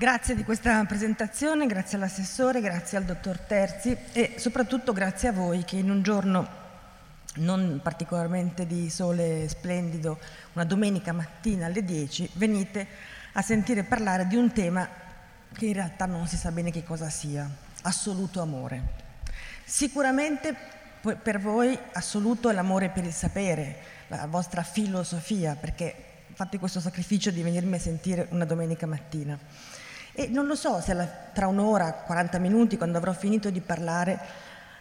Grazie di questa presentazione, grazie all'assessore, grazie al dottor Terzi e soprattutto grazie a voi che in un giorno non particolarmente di sole splendido, una domenica mattina alle 10, venite a sentire parlare di un tema che in realtà non si sa bene che cosa sia, assoluto amore. Sicuramente per voi assoluto è l'amore per il sapere, la vostra filosofia, perché fate questo sacrificio di venirmi a sentire una domenica mattina. E non lo so se tra un'ora, 40 minuti, quando avrò finito di parlare,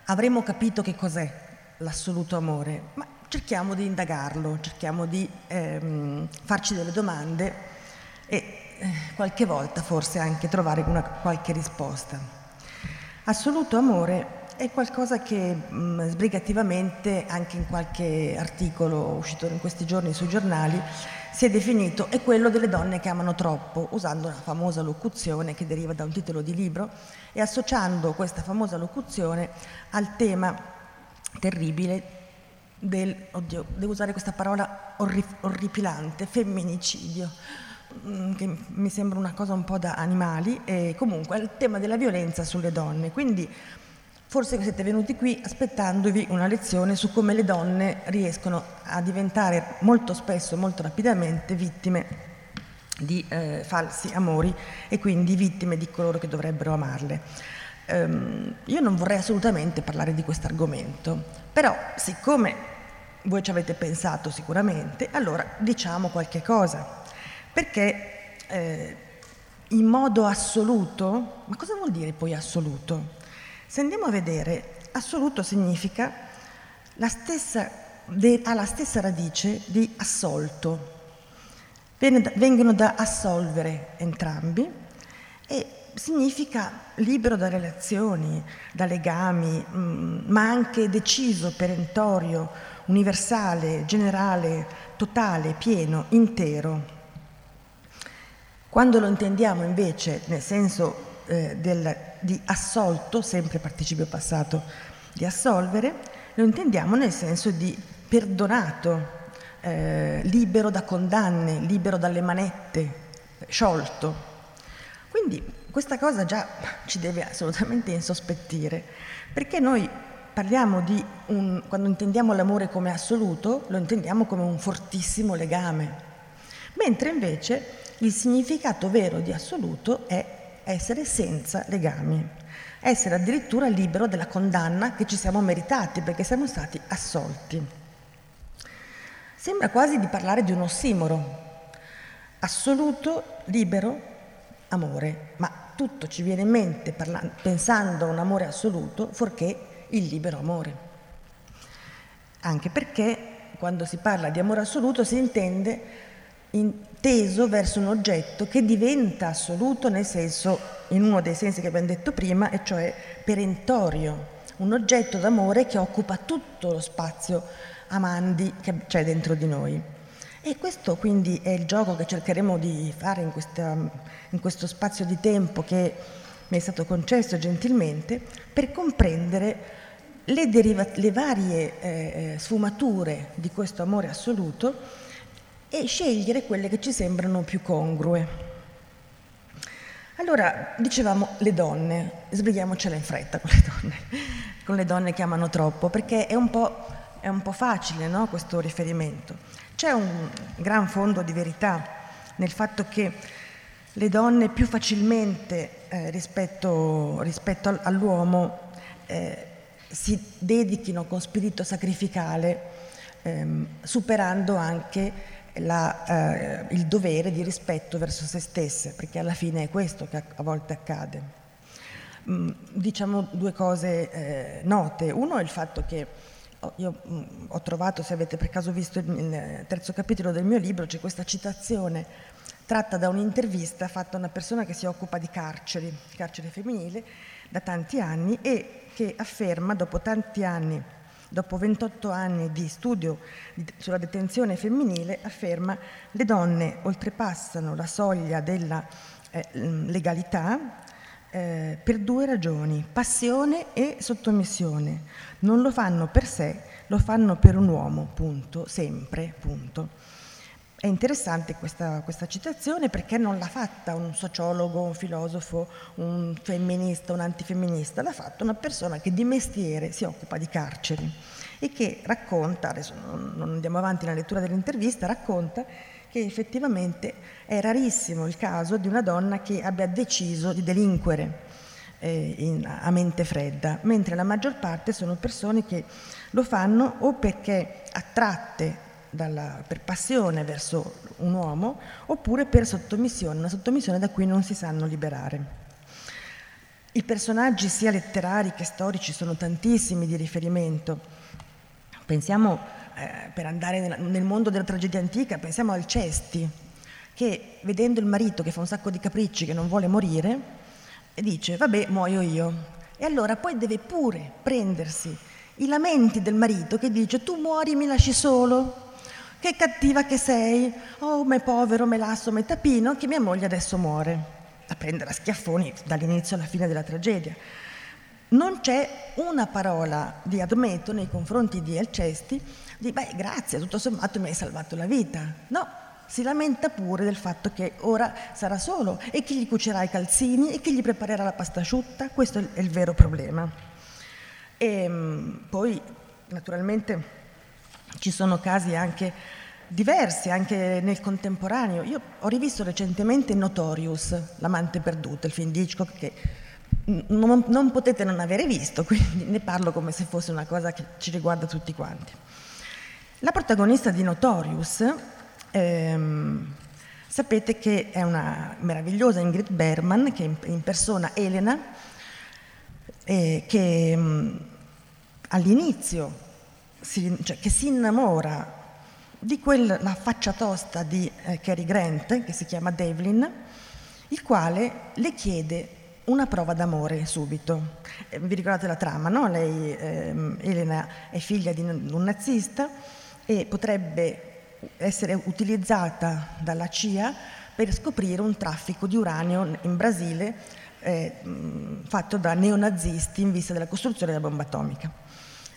avremo capito che cos'è l'assoluto amore, ma cerchiamo di indagarlo, cerchiamo di ehm, farci delle domande e eh, qualche volta forse anche trovare una, qualche risposta. Assoluto amore è qualcosa che mh, sbrigativamente, anche in qualche articolo uscito in questi giorni sui giornali, si è definito è quello delle donne che amano troppo, usando una famosa locuzione che deriva da un titolo di libro e associando questa famosa locuzione al tema terribile del, oddio, devo usare questa parola orri, orripilante, femminicidio, mm, che mi sembra una cosa un po' da animali, e comunque al tema della violenza sulle donne. Quindi Forse siete venuti qui aspettandovi una lezione su come le donne riescono a diventare molto spesso, molto rapidamente, vittime di eh, falsi amori e quindi vittime di coloro che dovrebbero amarle. Um, io non vorrei assolutamente parlare di questo argomento, però siccome voi ci avete pensato sicuramente, allora diciamo qualche cosa, perché eh, in modo assoluto, ma cosa vuol dire poi assoluto? Se andiamo a vedere, assoluto significa la stessa, ha la stessa radice di assolto. Vengono da assolvere entrambi e significa libero da relazioni, da legami, mm, ma anche deciso, perentorio, universale, generale, totale, pieno, intero. Quando lo intendiamo invece nel senso eh, del, di assolto, sempre participio passato di assolvere, lo intendiamo nel senso di perdonato, eh, libero da condanne, libero dalle manette, sciolto. Quindi questa cosa già ci deve assolutamente insospettire, perché noi parliamo di un, quando intendiamo l'amore come assoluto, lo intendiamo come un fortissimo legame, mentre invece il significato vero di assoluto è essere senza legami, essere addirittura libero della condanna che ci siamo meritati perché siamo stati assolti. Sembra quasi di parlare di un ossimoro, assoluto, libero, amore, ma tutto ci viene in mente parlando, pensando a un amore assoluto, fuorché il libero amore. Anche perché quando si parla di amore assoluto si intende inteso verso un oggetto che diventa assoluto nel senso, in uno dei sensi che abbiamo detto prima, e cioè perentorio, un oggetto d'amore che occupa tutto lo spazio amandi che c'è dentro di noi. E questo quindi è il gioco che cercheremo di fare in, questa, in questo spazio di tempo che mi è stato concesso gentilmente per comprendere le, deriva- le varie eh, eh sfumature di questo amore assoluto e scegliere quelle che ci sembrano più congrue. Allora, dicevamo le donne, sbrighiamocela in fretta con le donne, con le donne che amano troppo, perché è un po', è un po facile no, questo riferimento. C'è un gran fondo di verità nel fatto che le donne più facilmente eh, rispetto, rispetto, all'uomo eh, si dedichino con spirito sacrificale, ehm, superando anche la, eh, il dovere di rispetto verso se stesse, perché alla fine è questo che a, volte accade. Mm, diciamo due cose eh, note. Uno è il fatto che oh, io mm, ho trovato, se avete per caso visto il, il terzo capitolo del mio libro, c'è questa citazione tratta da un'intervista fatta a una persona che si occupa di carceri, carcere femminile, da tanti anni e che afferma, dopo tanti anni dopo 28 anni di studio sulla detenzione femminile, afferma le donne oltrepassano la soglia della eh, legalità eh, per due ragioni, passione e sottomissione. Non lo fanno per sé, lo fanno per un uomo, punto, sempre, punto. È interessante questa, questa, citazione perché non l'ha fatta un sociologo, un filosofo, un femminista, un antifemminista, l'ha fatta una persona che di mestiere si occupa di carceri e che racconta, adesso non andiamo avanti nella lettura dell'intervista, racconta che effettivamente è rarissimo il caso di una donna che abbia deciso di delinquere eh, in, a mente fredda, mentre la maggior parte sono persone che lo fanno o perché attratte dalla, per passione verso un uomo oppure per sottomissione, una sottomissione da cui non si sanno liberare. I personaggi sia letterari che storici sono tantissimi di riferimento. Pensiamo, eh, per andare nel, nel mondo della tragedia antica, pensiamo al Cesti, che vedendo il marito che fa un sacco di capricci, che non vuole morire, dice vabbè muoio io. E allora poi deve pure prendersi i lamenti del marito che dice tu muori mi lasci solo, che cattiva che sei, oh me povero, me lasso, me tapino, che mia moglie adesso muore. A prendere a schiaffoni dall'inizio alla fine della tragedia. Non c'è una parola di Admeto nei confronti di Alcesti di beh grazie, tutto sommato mi hai salvato la vita. No, si lamenta pure del fatto che ora sarà solo e chi gli cucerà i calzini e chi gli preparerà la pasta asciutta, questo è il vero problema. E ehm, poi naturalmente ci sono casi anche diversi, anche nel contemporaneo. Io ho rivisto recentemente Notorious, L'amante perduto, il film di Hitchcock che non, non, potete non avere visto, quindi ne parlo come se fosse una cosa che ci riguarda tutti quanti. La protagonista di Notorious, ehm, sapete che è una meravigliosa Ingrid Bergman che impersona Elena, eh, che mh, mm, all'inizio si, cioè, che si innamora di quella faccia tosta di eh, Cary Grant, che si chiama Devlin, il quale le chiede una prova d'amore subito. Eh, vi ricordate la trama, no? Lei, eh, Elena, è figlia di un nazista e potrebbe essere utilizzata dalla CIA per scoprire un traffico di uranio in Brasile eh, fatto da neonazisti in vista della costruzione della bomba atomica.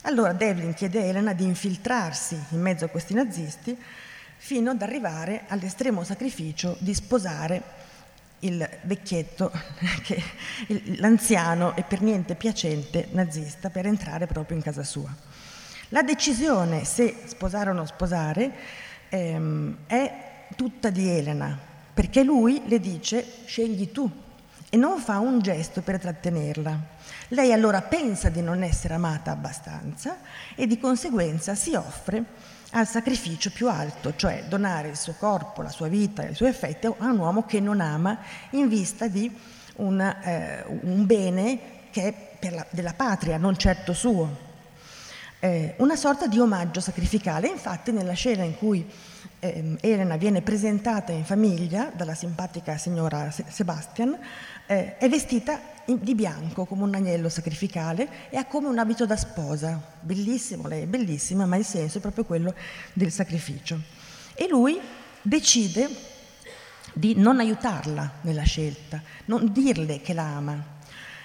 Allora Devlin chiede a Elena di infiltrarsi in mezzo a questi nazisti fino ad arrivare all'estremo sacrificio di sposare il vecchietto, l'anziano e per niente piacente nazista per entrare proprio in casa sua. La decisione se sposare o non sposare ehm, è tutta di Elena, perché lui le dice scegli tu e non fa un gesto per trattenerla. Lei allora pensa di non essere amata abbastanza e di conseguenza si offre al sacrificio più alto, cioè donare il suo corpo, la sua vita, i suoi affetti a un uomo che non ama in vista di una, eh, un bene che è la, della patria, non certo suo. Eh, una sorta di omaggio sacrificale. Infatti nella scena in cui eh, Elena viene presentata in famiglia dalla simpatica signora Sebastian, eh, è vestita di bianco come un agnello sacrificale e ha come un abito da sposa, bellissimo, lei è bellissima, ma il senso è proprio quello del sacrificio. E lui decide di non aiutarla nella scelta, non dirle che la ama.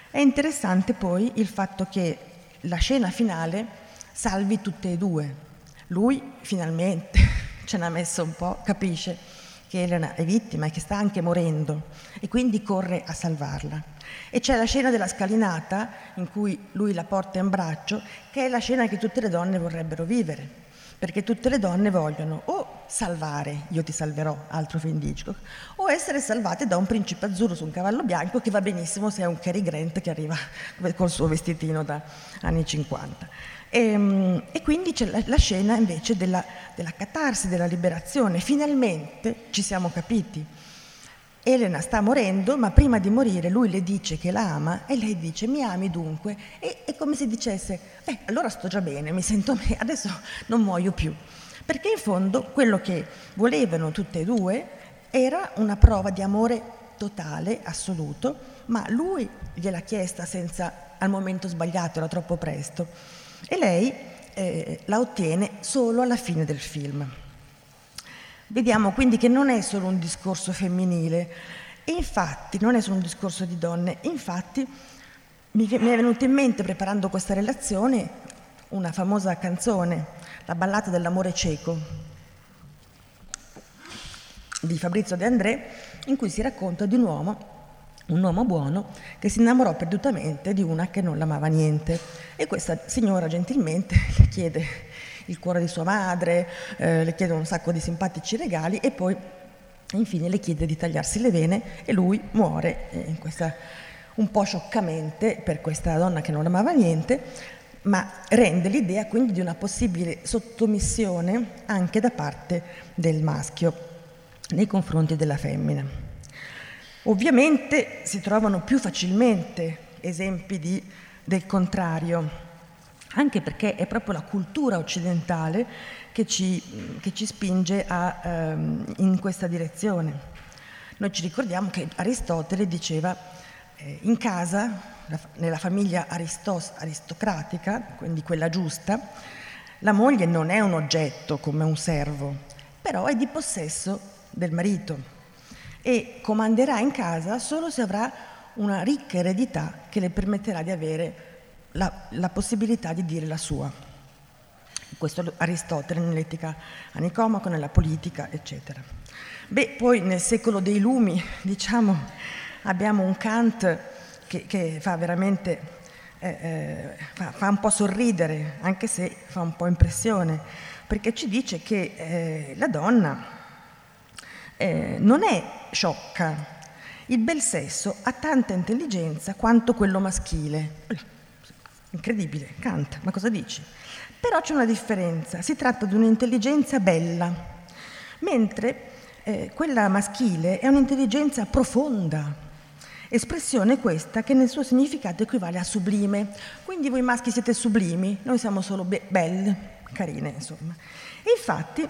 È interessante poi il fatto che la scena finale salvi tutte e due. Lui finalmente ce n'ha messo un po', capisce che Elena è vittima e che sta anche morendo e quindi corre a salvarla. E c'è la scena della scalinata in cui lui la porta in braccio, che è la scena che tutte le donne vorrebbero vivere, perché tutte le donne vogliono o salvare, io ti salverò, altro film di Hitchcock, o essere salvate da un principe azzurro su un cavallo bianco che va benissimo se è un Cary Grant che arriva col suo vestitino da anni 50. E, ehm, e quindi c'è la, la scena invece della, della catarsi, della liberazione. Finalmente ci siamo capiti. Elena sta morendo, ma prima di morire lui le dice che la ama e lei dice mi ami dunque. E è come se dicesse, beh, allora sto già bene, mi sento bene, adesso non muoio più. Perché in fondo quello che volevano tutte e due era una prova di amore totale, assoluto, ma lui gliel'ha chiesta senza, al momento sbagliato, era troppo presto e lei eh, la ottiene solo alla fine del film. Vediamo quindi che non è solo un discorso femminile, infatti non è solo un discorso di donne, infatti mi, mi è venuta in mente preparando questa relazione una famosa canzone, la ballata dell'amore cieco. di Fabrizio De André in cui si racconta di un uomo un uomo buono che si innamorò perdutamente di una che non l'amava niente e questa signora gentilmente le chiede il cuore di sua madre, eh, le chiede un sacco di simpatici regali e poi infine le chiede di tagliarsi le vene e lui muore eh, questa, un po' scioccamente per questa donna che non amava niente, ma rende l'idea quindi di una possibile sottomissione anche da parte del maschio nei confronti della femmina. Ovviamente si trovano più facilmente esempi di, del contrario, anche perché è proprio la cultura occidentale che ci, che ci spinge a, ehm, in questa direzione. Noi ci ricordiamo che Aristotele diceva eh, in casa, la, nella famiglia aristos, aristocratica, quindi quella giusta, la moglie non è un oggetto come un servo, però è di possesso del marito e comanderà in casa solo se avrà una ricca eredità che le permetterà di avere la, la possibilità di dire la sua. Questo Aristotele nell'etica a Nicomaco, nella politica, eccetera. Beh, poi nel secolo dei lumi, diciamo, abbiamo un Kant che, che fa veramente, eh, eh, fa, fa, un po' sorridere, anche se fa un po' impressione, perché ci dice che eh, la donna eh, non è sciocca. Il bel sesso ha tanta intelligenza quanto quello maschile. Incredibile, Kant, ma cosa dici? Però c'è una differenza, si tratta di un'intelligenza bella, mentre eh, quella maschile è un'intelligenza profonda, espressione questa che nel suo significato equivale a sublime. Quindi voi maschi siete sublimi, noi siamo solo be- belle, carine, insomma. E infatti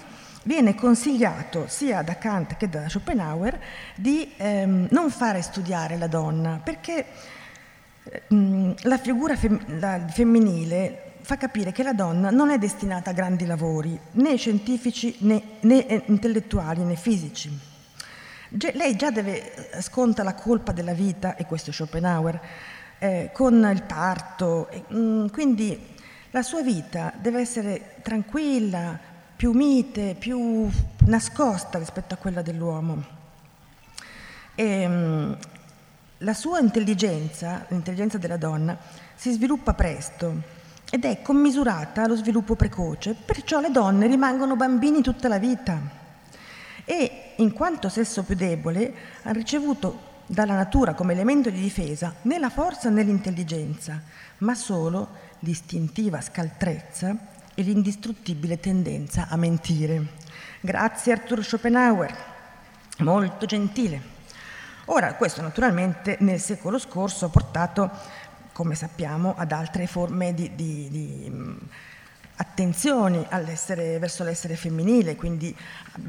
viene consigliato sia da Kant che da Schopenhauer di ehm, non fare studiare la donna, perché ehm, la figura fem- la femminile fa capire che la donna non è destinata a grandi lavori, né scientifici né, né eh, intellettuali né fisici. Ge- lei già deve, eh, sconta la colpa della vita, e questo è Schopenhauer, eh, con il parto, e, mh, mm, quindi la sua vita deve essere tranquilla, più mite, più nascosta rispetto a quella dell'uomo. E, ehm, la sua intelligenza, l'intelligenza della donna, si sviluppa presto ed è commisurata allo sviluppo precoce, perciò le donne rimangono bambini tutta la vita e, in quanto sesso più debole, ha ricevuto dalla natura come elemento di difesa né la forza né l'intelligenza, ma solo l'istintiva scaltrezza e l'indistruttibile tendenza a mentire. Grazie Arthur Schopenhauer, molto gentile. Ora, questo naturalmente nel secolo scorso ha portato, come sappiamo, ad altre forme di, di, di attenzioni verso l'essere femminile, quindi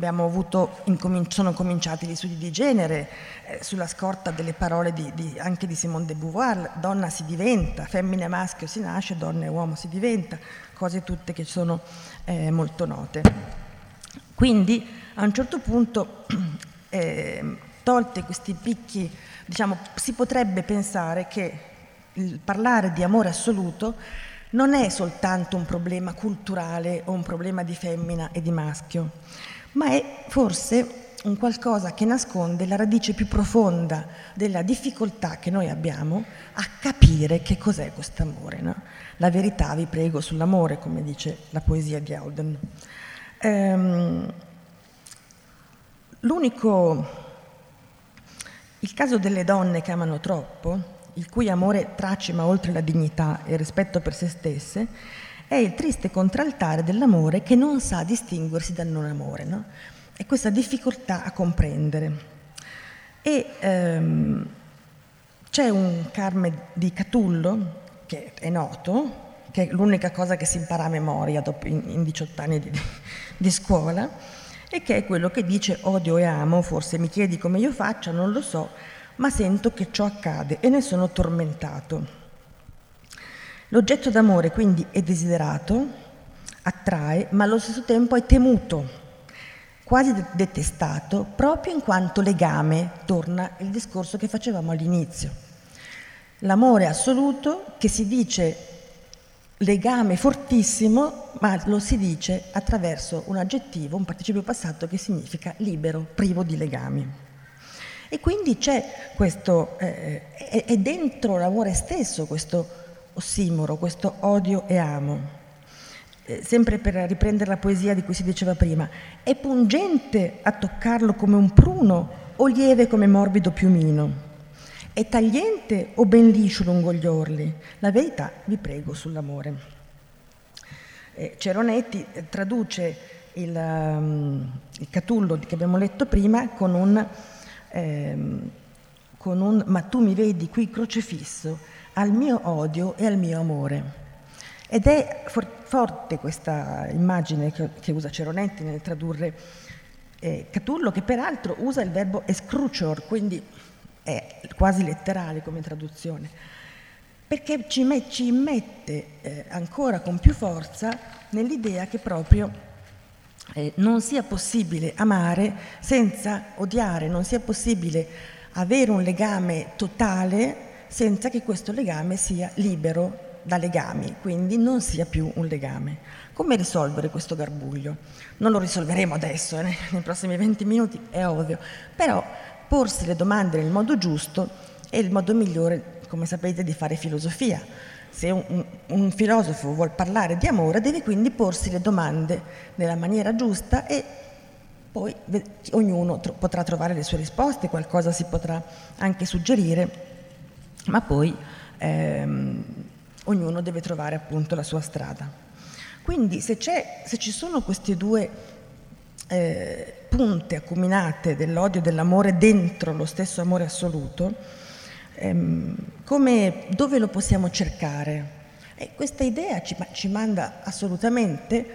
avuto, sono cominciati gli studi di genere eh, sulla scorta delle parole di, di, anche di Simone de Beauvoir, donna si diventa, femmina e maschio si nasce, donna e uomo si diventa, cose tutte che sono eh, molto note. Quindi a un certo punto, eh, tolte questi picchi, diciamo, si potrebbe pensare che il parlare di amore assoluto non è soltanto un problema culturale o un problema di femmina e di maschio, ma è forse un qualcosa che nasconde la radice più profonda della difficoltà che noi abbiamo a capire che cos'è questo amore. No? La verità, vi prego, sull'amore, come dice la poesia di Auden. Ehm, l'unico, il caso delle donne che amano troppo, il cui amore tracima oltre la dignità e il rispetto per se stesse, è il triste contraltare dell'amore che non sa distinguersi dal non amore. No? È questa difficoltà a comprendere. E ehm, c'è un Carme di Catullo, che è noto, che è l'unica cosa che si impara a memoria dopo in, in 18 anni di, di scuola, e che è quello che dice odio e amo, forse mi chiedi come io faccia, non lo so, ma sento che ciò accade e ne sono tormentato. L'oggetto d'amore quindi è desiderato, attrae, ma allo stesso tempo è temuto, quasi detestato, proprio in quanto legame, torna il discorso che facevamo all'inizio. L'amore assoluto che si dice legame fortissimo, ma lo si dice attraverso un aggettivo, un participio passato che significa libero, privo di legami. E quindi c'è questo, eh, è, è dentro l'amore stesso questo ossimoro, questo odio e amo. Eh, sempre per riprendere la poesia di cui si diceva prima, è pungente a toccarlo come un pruno o lieve come morbido piumino? È tagliente o ben liscio lungo gli orli? La verità vi prego sull'amore. Eh, Ceronetti eh, traduce il, um, il, Catullo che abbiamo letto prima con un, ehm, con un ma tu mi vedi qui crocefisso al mio odio e al mio amore. Ed è for- forte questa immagine che, che, usa Ceronetti nel tradurre eh, Catullo, che peraltro usa il verbo escrucior, quindi è quasi letterale come traduzione, perché ci, met, ci mette eh, ancora con più forza nell'idea che proprio eh, non sia possibile amare senza odiare, non sia possibile avere un legame totale senza che questo legame sia libero da legami, quindi non sia più un legame. Come risolvere questo garbuglio? Non lo risolveremo adesso, eh, nei prossimi 20 minuti, è ovvio, però porsi le domande nel modo giusto è il modo migliore, come sapete, di fare filosofia. Se un, un, filosofo vuole parlare di amore deve quindi porsi le domande nella maniera giusta e poi ognuno tro- potrà trovare le sue risposte, qualcosa si potrà anche suggerire, ma poi ehm, ognuno deve trovare appunto la sua strada. Quindi se, se ci sono queste due eh, punte accuminate dell'odio e dell'amore dentro lo stesso amore assoluto, ehm, come, dove lo possiamo cercare? E questa idea ci, ci manda assolutamente,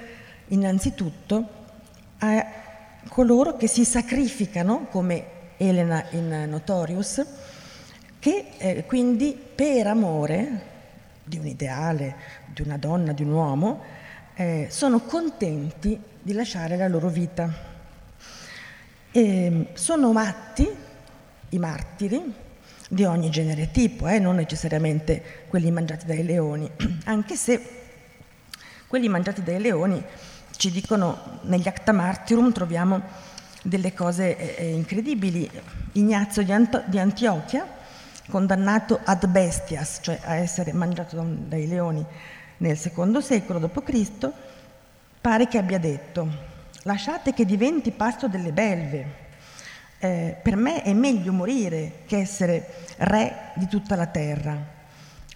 innanzitutto, a coloro che si sacrificano, come Elena in Notorious, che eh, quindi per amore di un ideale, di una donna, di un uomo, eh, sono contenti di lasciare la loro vita. E sono matti, i martiri, di ogni genere e tipo, eh, non necessariamente quelli mangiati dai leoni, anche se quelli mangiati dai leoni ci dicono negli Acta Martyrum troviamo delle cose eh, eh incredibili. Ignazio di, Anto- di, Antiochia, condannato ad bestias, cioè a essere mangiato dai leoni nel secondo secolo d.C., pare che abbia detto, lasciate che diventi pasto delle belve. Eh, per me è meglio morire che essere re di tutta la terra.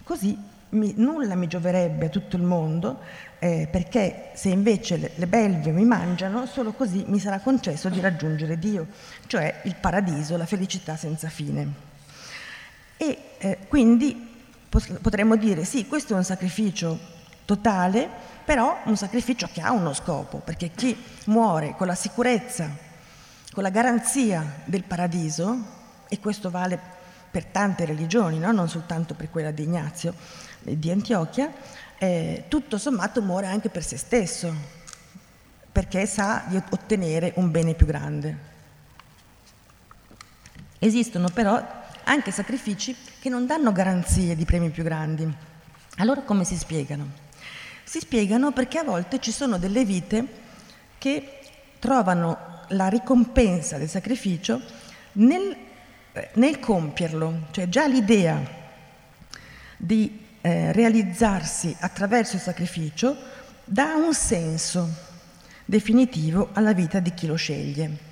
Così mi, nulla mi gioverebbe a tutto il mondo, eh, perché se invece le, le, belve mi mangiano, solo così mi sarà concesso di raggiungere Dio, cioè il paradiso, la felicità senza fine. E eh, quindi potremmo dire sì, questo è un sacrificio totale, però un sacrificio che ha uno scopo, perché chi muore con la sicurezza, con la garanzia del paradiso, e questo vale per tante religioni, no? non soltanto per quella di Ignazio eh, di Antiochia, eh, tutto sommato muore anche per se stesso, perché sa di ottenere un bene più grande. Esistono però anche sacrifici che non danno garanzie di premi più grandi. Allora come si spiegano? Si spiegano perché a volte ci sono delle vite che trovano la ricompensa del sacrificio nel, eh, nel compierlo, cioè già l'idea di eh, realizzarsi attraverso il sacrificio dà un senso definitivo alla vita di chi lo sceglie.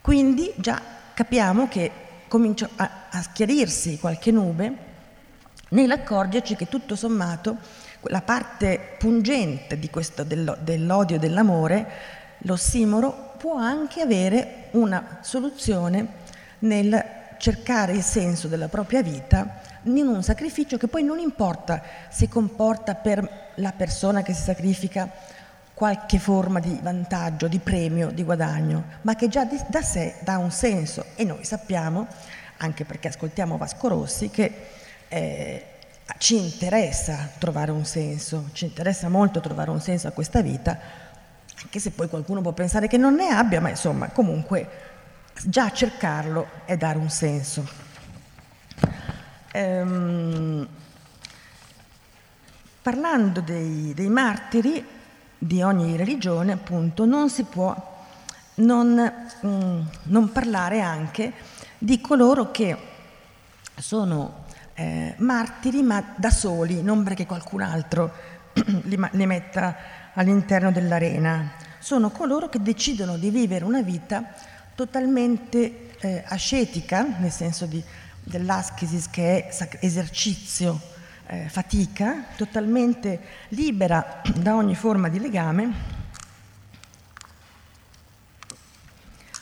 Quindi già capiamo che comincia a, a schiarirsi qualche nube nell'accorgerci che tutto sommato la parte pungente questo, dell'odio e dell'amore, l'ossimoro, può anche avere una soluzione nel cercare il senso della propria vita in un sacrificio che poi non importa se comporta per la persona che si sacrifica qualche forma di vantaggio, di premio, di guadagno, ma che già da sé dà un senso. E noi sappiamo, anche perché ascoltiamo Vasco Rossi, che eh, ci interessa trovare un senso, ci interessa molto trovare un senso a questa vita, anche se poi qualcuno può pensare che non ne abbia, ma insomma comunque già cercarlo è dare un senso. Ehm, parlando dei, dei martiri di ogni religione, appunto, non si può non, mm, non parlare anche di coloro che sono eh, martiri ma da soli, non perché qualcun altro li, li metta all'interno dell'arena. Sono coloro che decidono di vivere una vita totalmente eh, ascetica, nel senso di, dell'aschesis che è esercizio, eh, fatica, totalmente libera da ogni forma di legame,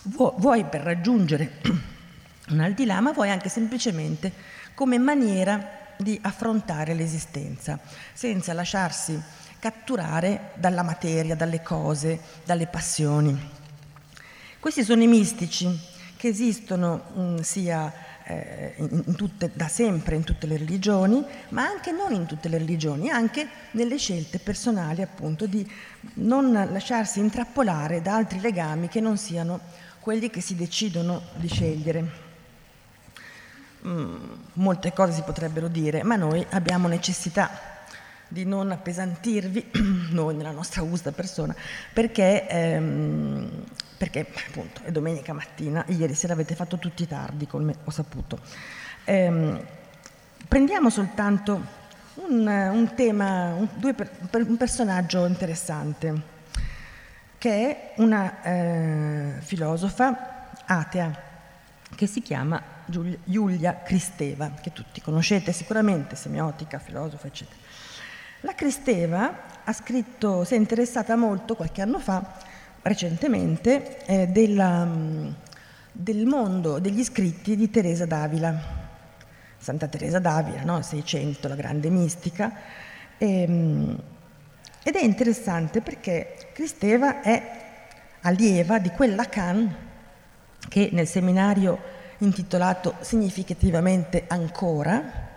vuoi per raggiungere un aldilà, ma vuoi anche semplicemente come maniera di affrontare l'esistenza, senza lasciarsi catturare dalla materia, dalle cose, dalle passioni. Questi sono i mistici che esistono mh, mm, sia eh, in tutte, da sempre in tutte le religioni, ma anche non in tutte le religioni, anche nelle scelte personali appunto di non lasciarsi intrappolare da altri legami che non siano quelli che si decidono di scegliere. Mm, molte cose si potrebbero dire, ma noi abbiamo necessità di non appesantirvi, noi nella nostra augusta persona, perché, ehm, perché appunto è domenica mattina, ieri sera avete fatto tutti tardi, come ho saputo. Ehm, prendiamo soltanto un, un tema, un, due, un personaggio interessante, che è una eh, filosofa atea che si chiama Giulia Cristeva, che tutti conoscete sicuramente, semiotica, filosofa, eccetera. La Cristeva ha scritto, si è interessata molto qualche anno fa, recentemente, eh, della, mm, del mondo degli scritti di Teresa d'Avila. Santa Teresa d'Avila, no? 600, la grande mistica. E, ehm, ed è interessante perché Cristeva è allieva di quella Lacan che nel seminario intitolato significativamente Ancora,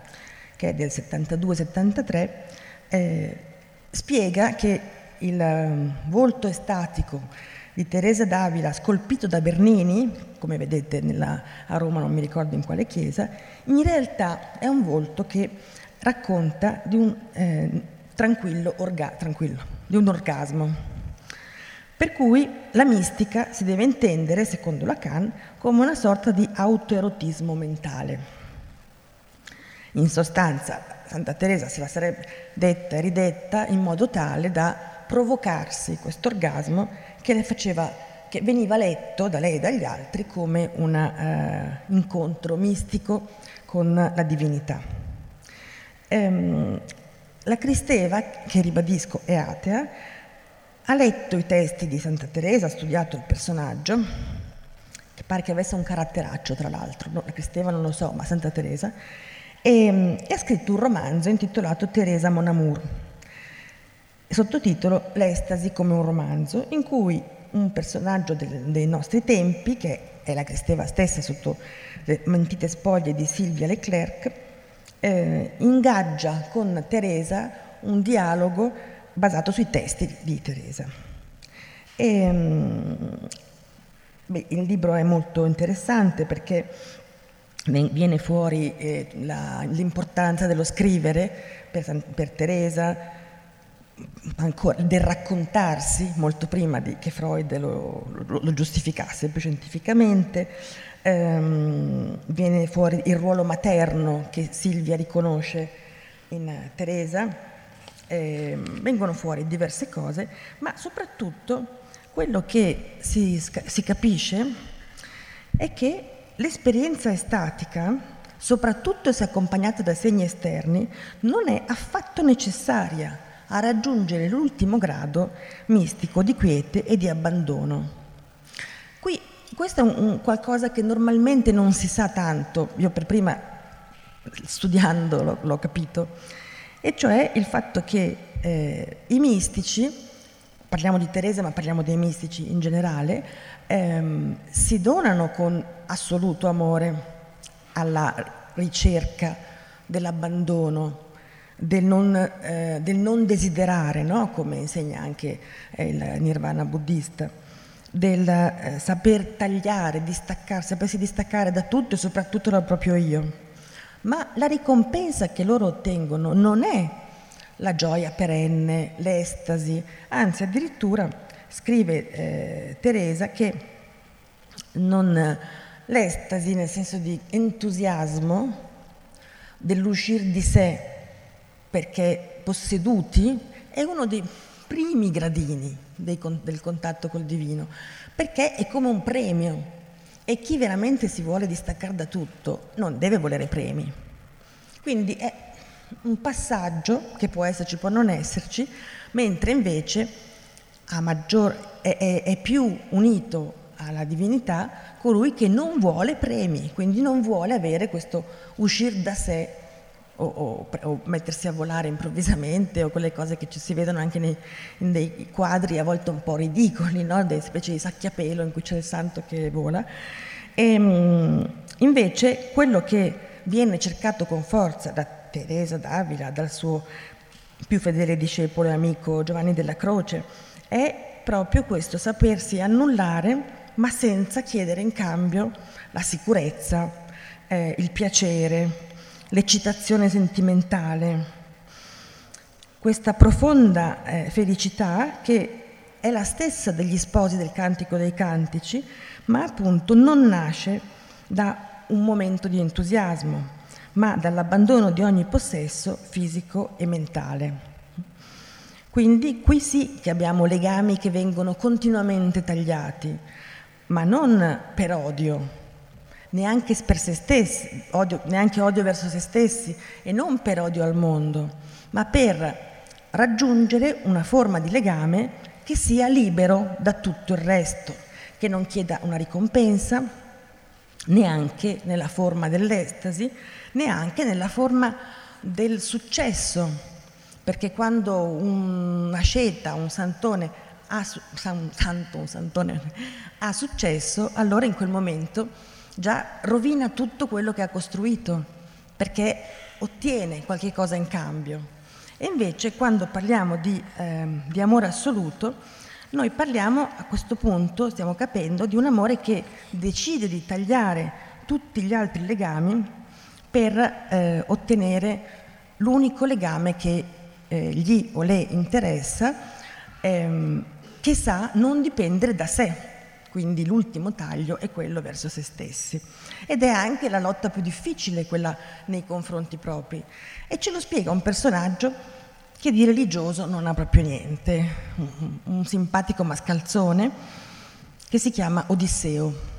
che è del 72-73, eh, spiega che il um, volto estatico di Teresa d'Avila, scolpito da Bernini, come vedete nella, a Roma non mi ricordo in quale chiesa, in realtà è un volto che racconta di un, eh, tranquillo, orga, tranquillo, di un orgasmo. Per cui la mistica si deve intendere, secondo Lacan, come una sorta di autoerotismo mentale. In sostanza, Santa Teresa se la sarebbe detta e ridetta in modo tale da provocarsi questo orgasmo che, faceva, che veniva letto da lei e dagli altri come un eh, incontro mistico con la divinità. Ehm, la Cristeva, che ribadisco è atea, ha letto i testi di Santa Teresa, ha studiato il personaggio, che pare che avesse un caratteraccio tra l'altro, no, la Cristeva non lo so, ma Santa Teresa, e, e ha scritto un romanzo intitolato Teresa Mon Amour, sottotitolo L'estasi come un romanzo, in cui un personaggio del, dei nostri tempi, che è la Cristeva stessa sotto le mentite spoglie di Silvia Leclerc, eh, ingaggia con Teresa un dialogo basato sui testi di Teresa. E, ehm, beh, il libro è molto interessante perché viene fuori eh, la, l'importanza dello scrivere per, per Teresa, ancora, del raccontarsi molto prima di, che Freud lo, lo, lo giustificasse più scientificamente, ehm, viene fuori il ruolo materno che Silvia riconosce in Teresa. Eh, vengono fuori diverse cose, ma soprattutto quello che si, si capisce è che l'esperienza estatica, soprattutto se accompagnata da segni esterni, non è affatto necessaria a raggiungere l'ultimo grado mistico di quiete e di abbandono. Qui questo è un, qualcosa che normalmente non si sa tanto, io per prima studiando l'ho, l'ho capito, e cioè il fatto che eh, i mistici, parliamo di Teresa ma parliamo dei mistici in generale, ehm, si donano con assoluto amore alla ricerca dell'abbandono, del non, eh, del non desiderare, no? come insegna anche eh, il nirvana buddista, del eh, saper tagliare, distaccarsi, sapersi distaccare da tutto e soprattutto dal proprio io ma la ricompensa che loro ottengono non è la gioia perenne, l'estasi, anzi addirittura scrive eh, Teresa che non, l'estasi nel senso di entusiasmo dell'uscir di sé perché posseduti è uno dei primi gradini dei, del contatto col divino, perché è come un premio e chi veramente si vuole distaccare da tutto non deve volere premi. Quindi è un passaggio che può esserci, può non esserci, mentre invece maggior, è, è, è più unito alla divinità colui che non vuole premi, quindi non vuole avere questo uscire da sé o, o, o, mettersi a volare improvvisamente o quelle cose che ci si vedono anche nei, in dei quadri a volte un po' ridicoli, no? delle specie di sacchi a pelo in cui c'è il santo che vola. E, ehm, invece quello che viene cercato con forza da Teresa d'Avila, dal suo più fedele discepolo e amico Giovanni della Croce, è proprio questo, sapersi annullare ma senza chiedere in cambio la sicurezza, eh, il piacere, l'eccitazione sentimentale, questa profonda eh, felicità che è la stessa degli sposi del Cantico dei Cantici, ma appunto non nasce da un momento di entusiasmo, ma dall'abbandono di ogni possesso fisico e mentale. Quindi qui sì che abbiamo legami che vengono continuamente tagliati, ma non per odio, neanche per se stessi, odio, neanche odio verso se stessi e non per odio al mondo, ma per raggiungere una forma di legame che sia libero da tutto il resto, che non chieda una ricompensa, neanche nella forma dell'estasi, neanche nella forma del successo, perché quando un asceta, un santone ha, un santo, un santone, ha successo, allora in quel momento già rovina tutto quello che ha costruito, perché ottiene qualche cosa in cambio. E invece quando parliamo di, eh, di amore assoluto, noi parliamo a questo punto, stiamo capendo, di un amore che decide di tagliare tutti gli altri legami per eh, ottenere l'unico legame che eh, gli o le interessa, ehm, che sa non dipendere da sé, quindi l'ultimo taglio è quello verso se stessi. Ed è anche la lotta più difficile, quella nei confronti propri. E ce lo spiega un personaggio che di religioso non ha proprio niente, un, simpatico mascalzone che si chiama Odisseo.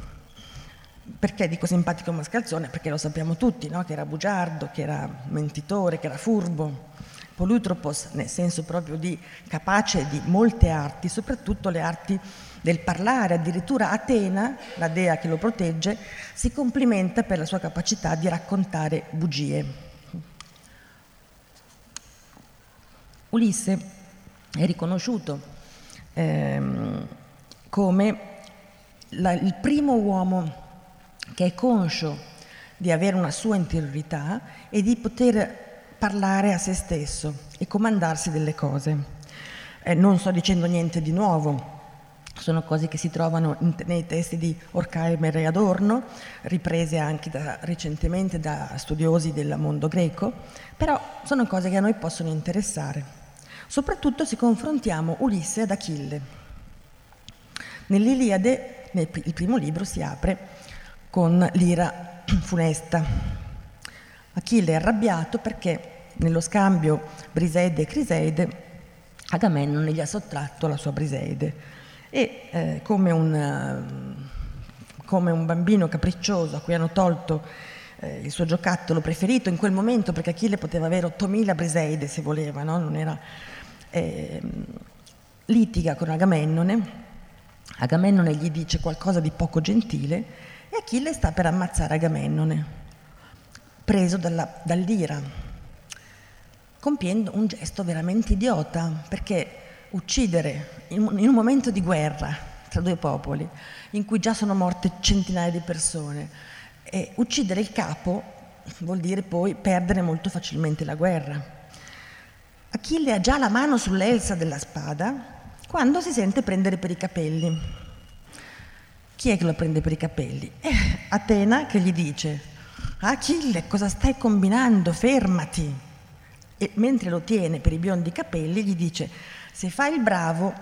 Perché dico simpatico mascalzone? Perché lo sappiamo tutti, no? che era bugiardo, che era mentitore, che era furbo. Polutropos nel senso proprio di capace di molte arti, soprattutto le arti del parlare, addirittura Atena, la dea che lo protegge, si complimenta per la sua capacità di raccontare bugie. Ulisse è riconosciuto ehm, come la, il primo uomo che è conscio di avere una sua interiorità e di poter parlare a se stesso e comandarsi delle cose. Eh, non sto dicendo niente di nuovo, sono cose che si trovano in, nei testi di Horkheimer e Adorno, riprese anche da, recentemente da studiosi del mondo greco, però sono cose che a noi possono interessare. Soprattutto se confrontiamo Ulisse ad Achille. Nell'Iliade, nel, il primo libro, si apre con l'ira funesta. Achille è arrabbiato perché nello scambio Briseide e Criseide Agamennone gli ha sottratto la sua Briseide. E eh, come, un, eh, come, un, bambino capriccioso a cui hanno tolto eh, il suo giocattolo preferito in quel momento, perché Achille poteva avere 8.000 Briseide se voleva, no? era, ehm, litiga con Agamennone, Agamennone gli dice qualcosa di poco gentile e Achille sta per ammazzare Agamennone, preso dalla, dall'ira, compiendo un gesto veramente idiota, perché uccidere in un momento di guerra tra due popoli, in cui già sono morte centinaia di persone, e uccidere il capo vuol dire poi perdere molto facilmente la guerra. Achille ha già la mano sull'elsa della spada quando si sente prendere per i capelli. Chi è che lo prende per i capelli? È Atena che gli dice, Achille, cosa stai combinando? Fermati. e mentre lo tiene per i biondi capelli gli dice se fai il bravo,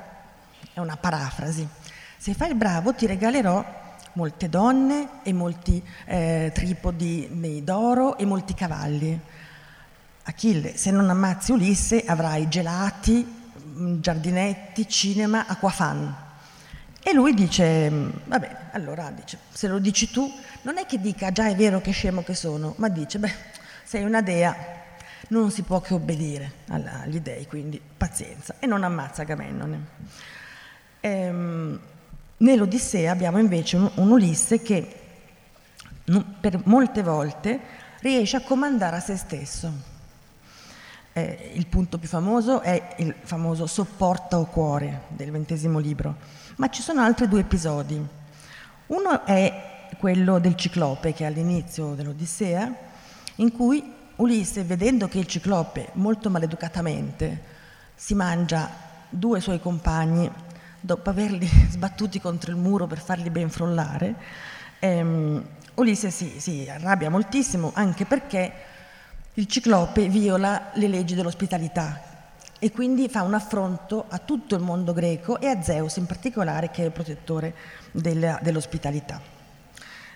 è una parafrasi, se fai il bravo ti regalerò molte donne e molti eh, tripodi d'oro e molti cavalli. Achille, se non ammazzi Ulisse avrai gelati, giardinetti, cinema, acquafan. E lui dice, mm, vabbè, allora dice, se lo dici tu, non è che dica già è vero che scemo che sono, ma dice, beh, sei una dea, non si può che obbedire agli dei, quindi pazienza, e non ammazza Agamennone. Ehm, nell'Odissea abbiamo invece un, un Ulisse che per molte volte riesce a comandare a se stesso. Eh, il punto più famoso è il famoso Sopporta o cuore del ventesimo libro, ma ci sono altri due episodi. Uno è quello del ciclope che è all'inizio dell'Odissea, in cui Ulisse, vedendo che il ciclope molto maleducatamente si mangia due suoi compagni dopo averli sbattuti contro il muro per farli ben frollare, ehm, Ulisse si, si arrabbia moltissimo anche perché il ciclope viola le leggi dell'ospitalità e quindi fa un affronto a tutto il mondo greco e a Zeus in particolare che è il protettore della, dell'ospitalità.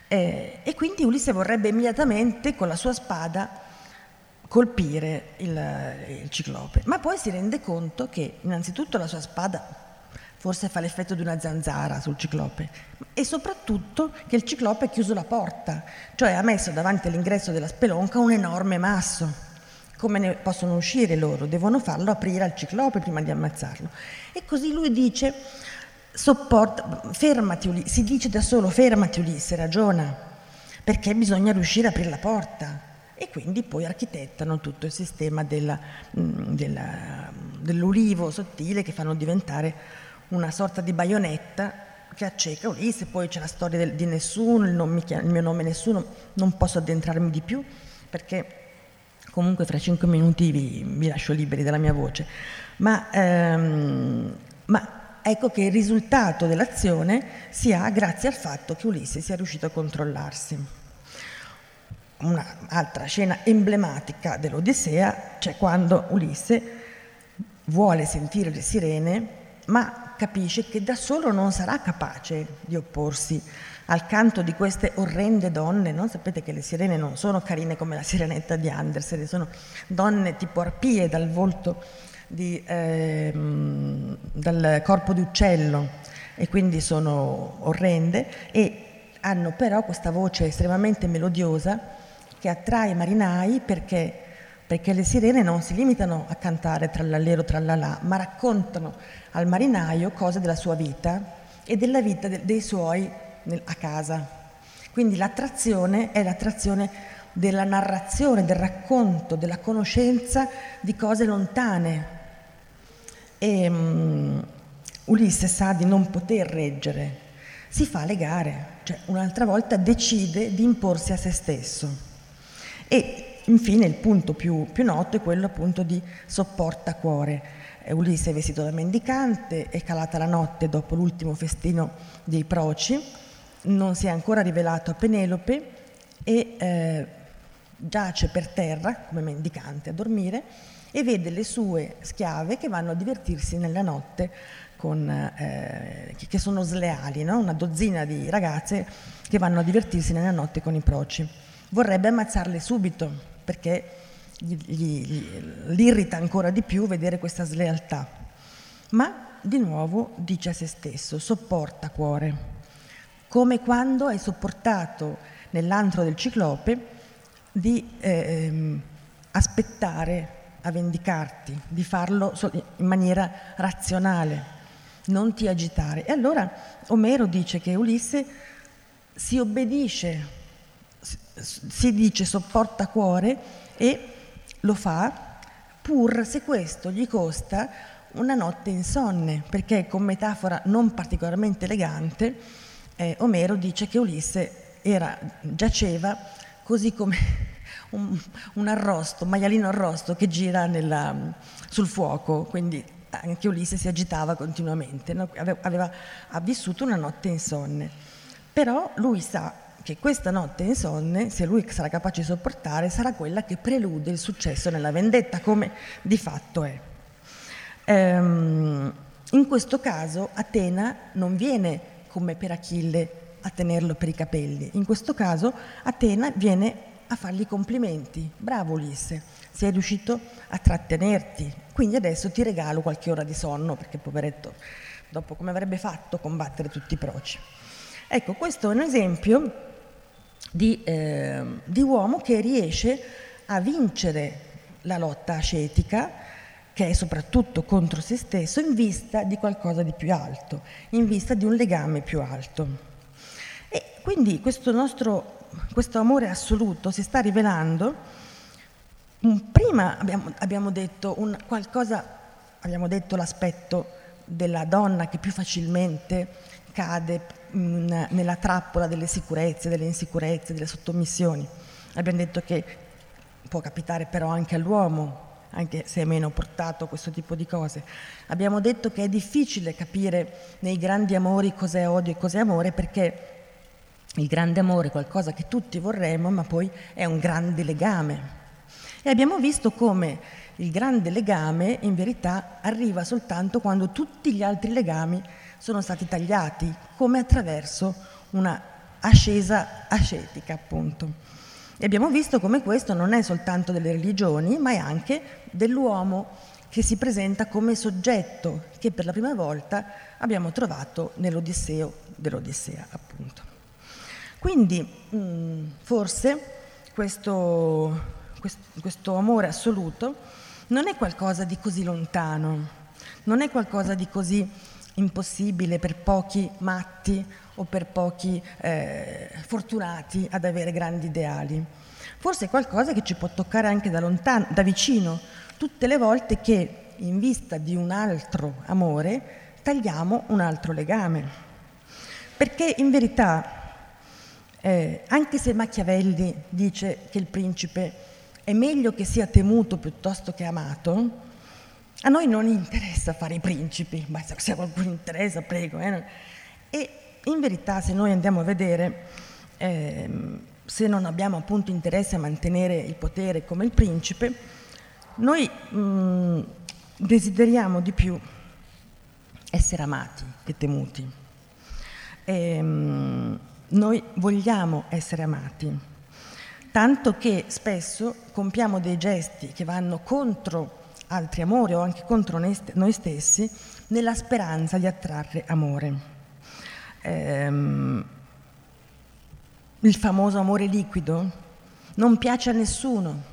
Eh, e quindi Ulisse vorrebbe immediatamente con la sua spada colpire il, il ciclope, ma poi si rende conto che innanzitutto la sua spada forse fa l'effetto di una zanzara sul ciclope, e soprattutto che il ciclope ha chiuso la porta, cioè ha messo davanti all'ingresso della spelonca un enorme masso. Come ne possono uscire loro? Devono farlo aprire al ciclope prima di ammazzarlo. E così lui dice, sopporta, fermati Ulisse, si dice da solo, fermati Ulisse, ragiona, perché bisogna riuscire a aprire la porta. E quindi poi architettano tutto il sistema della, della, dell'ulivo sottile che fanno diventare una sorta di baionetta che acceca Ulisse, poi c'è la storia del, di nessuno, il, chiama, il, mio nome nessuno, non posso addentrarmi di più perché comunque fra cinque minuti vi, vi lascio liberi della mia voce, ma, ehm, ma ecco che il risultato dell'azione si ha grazie al fatto che Ulisse sia riuscito a controllarsi. Un'altra scena emblematica dell'Odissea c'è quando Ulisse vuole sentire le sirene ma capisce che da solo non sarà capace di opporsi al canto di queste orrende donne, no? sapete che le sirene non sono carine come la sirenetta di Andersen, sono donne tipo arpie dal volto di, ehm, dal corpo di uccello e quindi sono orrende e hanno però questa voce estremamente melodiosa che attrae i marinai perché, perché le sirene non si limitano a cantare trallallero trallala, ma raccontano al marinaio cose della sua vita e della vita de- dei suoi a casa. Quindi l'attrazione è l'attrazione della narrazione, del racconto, della conoscenza di cose lontane. E um, Ulisse sa di non poter reggere, si fa legare, cioè un'altra volta decide di imporsi a se stesso. E infine il punto più, più noto è quello appunto di sopporta cuore Ulisse è vestito da mendicante, è calata la notte dopo l'ultimo festino dei proci, non si è ancora rivelato a Penelope e eh, giace per terra come mendicante a dormire e vede le sue schiave che vanno a divertirsi nella notte con, eh, che sono sleali, no? una dozzina di ragazze che vanno a divertirsi nella notte con i proci. Vorrebbe ammazzarle subito perché gli, gli, l'irrita ancora di più vedere questa slealtà. Ma di nuovo dice a se stesso, sopporta cuore, come quando hai sopportato nell'antro del ciclope di eh, aspettare a vendicarti, di farlo in maniera razionale, non ti agitare. E allora Omero dice che Ulisse si obbedisce, si dice sopporta cuore e lo fa pur se questo gli costa una notte insonne, perché con metafora non particolarmente elegante, eh, Omero dice che Ulisse era, giaceva così come un, un, arrosto, un maialino arrosto che gira nella, sul fuoco, quindi anche Ulisse si agitava continuamente, no? aveva, aveva, ha vissuto una notte insonne. Però lui sa che questa notte insonne, se lui sarà capace di sopportare, sarà quella che prelude il successo nella vendetta, come di fatto è. Ehm, in questo caso Atena non viene come per Achille a tenerlo per i capelli, in questo caso Atena viene a fargli complimenti. Bravo Ulisse, sei riuscito a trattenerti, quindi adesso ti regalo qualche ora di sonno, perché poveretto, dopo come avrebbe fatto combattere tutti i proci. Ecco, questo è un esempio di, eh, di uomo che riesce a vincere la lotta ascetica, che è soprattutto contro se stesso, in vista di qualcosa di più alto, in vista di un legame più alto. E quindi questo nostro questo amore assoluto si sta rivelando. Prima abbiamo, abbiamo detto un, qualcosa, abbiamo detto l'aspetto della donna che più facilmente cade in, nella trappola delle sicurezze, delle insicurezze, delle sottomissioni. Abbiamo detto che può capitare però anche all'uomo, anche se è meno portato questo tipo di cose. Abbiamo detto che è difficile capire nei grandi amori cos'è odio e cos'è amore perché il grande amore è qualcosa che tutti vorremmo, ma poi è un grande legame. E abbiamo visto come il grande legame in verità arriva soltanto quando tutti gli altri legami sono stati tagliati, come attraverso una ascesa ascetica, appunto. E abbiamo visto come questo non è soltanto delle religioni, ma è anche dell'uomo che si presenta come soggetto che per la prima volta abbiamo trovato nell'Odisseo dell'Odissea, appunto. Quindi mh, mm, forse questo, questo amore assoluto non è qualcosa di così lontano, non è qualcosa di così impossibile per pochi matti o per pochi eh, fortunati ad avere grandi ideali. Forse è qualcosa che ci può toccare anche da lontano, da vicino, tutte le volte che in vista di un altro amore tagliamo un altro legame. Perché in verità eh, anche se Machiavelli dice che il principe è meglio che sia temuto piuttosto che amato, a noi non interessa fare i principi, ma se a qualcuno interessa, prego. Eh. E in verità se noi andiamo a vedere, eh, se non abbiamo appunto interesse a mantenere il potere come il principe, noi mh, mm, desideriamo di più essere amati che temuti. E, ehm, mh, noi vogliamo essere amati, tanto che spesso compiamo dei gesti che vanno contro altri amori o anche contro noi stessi nella speranza di attrarre amore. Ehm, il famoso amore liquido non piace a nessuno,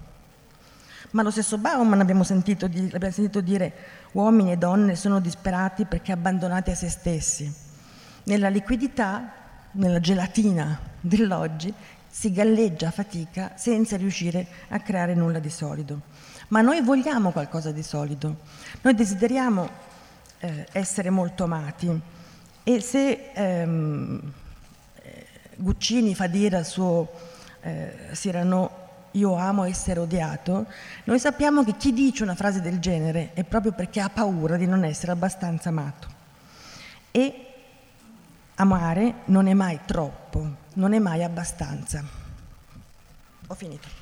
ma lo stesso Bauman abbiamo sentito, abbiamo sentito dire uomini e donne sono disperati perché abbandonati a se stessi. Nella liquidità nella gelatina dell'oggi si galleggia a fatica senza riuscire a creare nulla di solido. Ma noi vogliamo qualcosa di solido, noi desideriamo eh, essere molto amati e se ehm, Guccini fa dire al suo eh, Cyrano io amo essere odiato, noi sappiamo che chi dice una frase del genere è proprio perché ha paura di non essere abbastanza amato. E Amare non è mai troppo, non è mai abbastanza. Ho finito.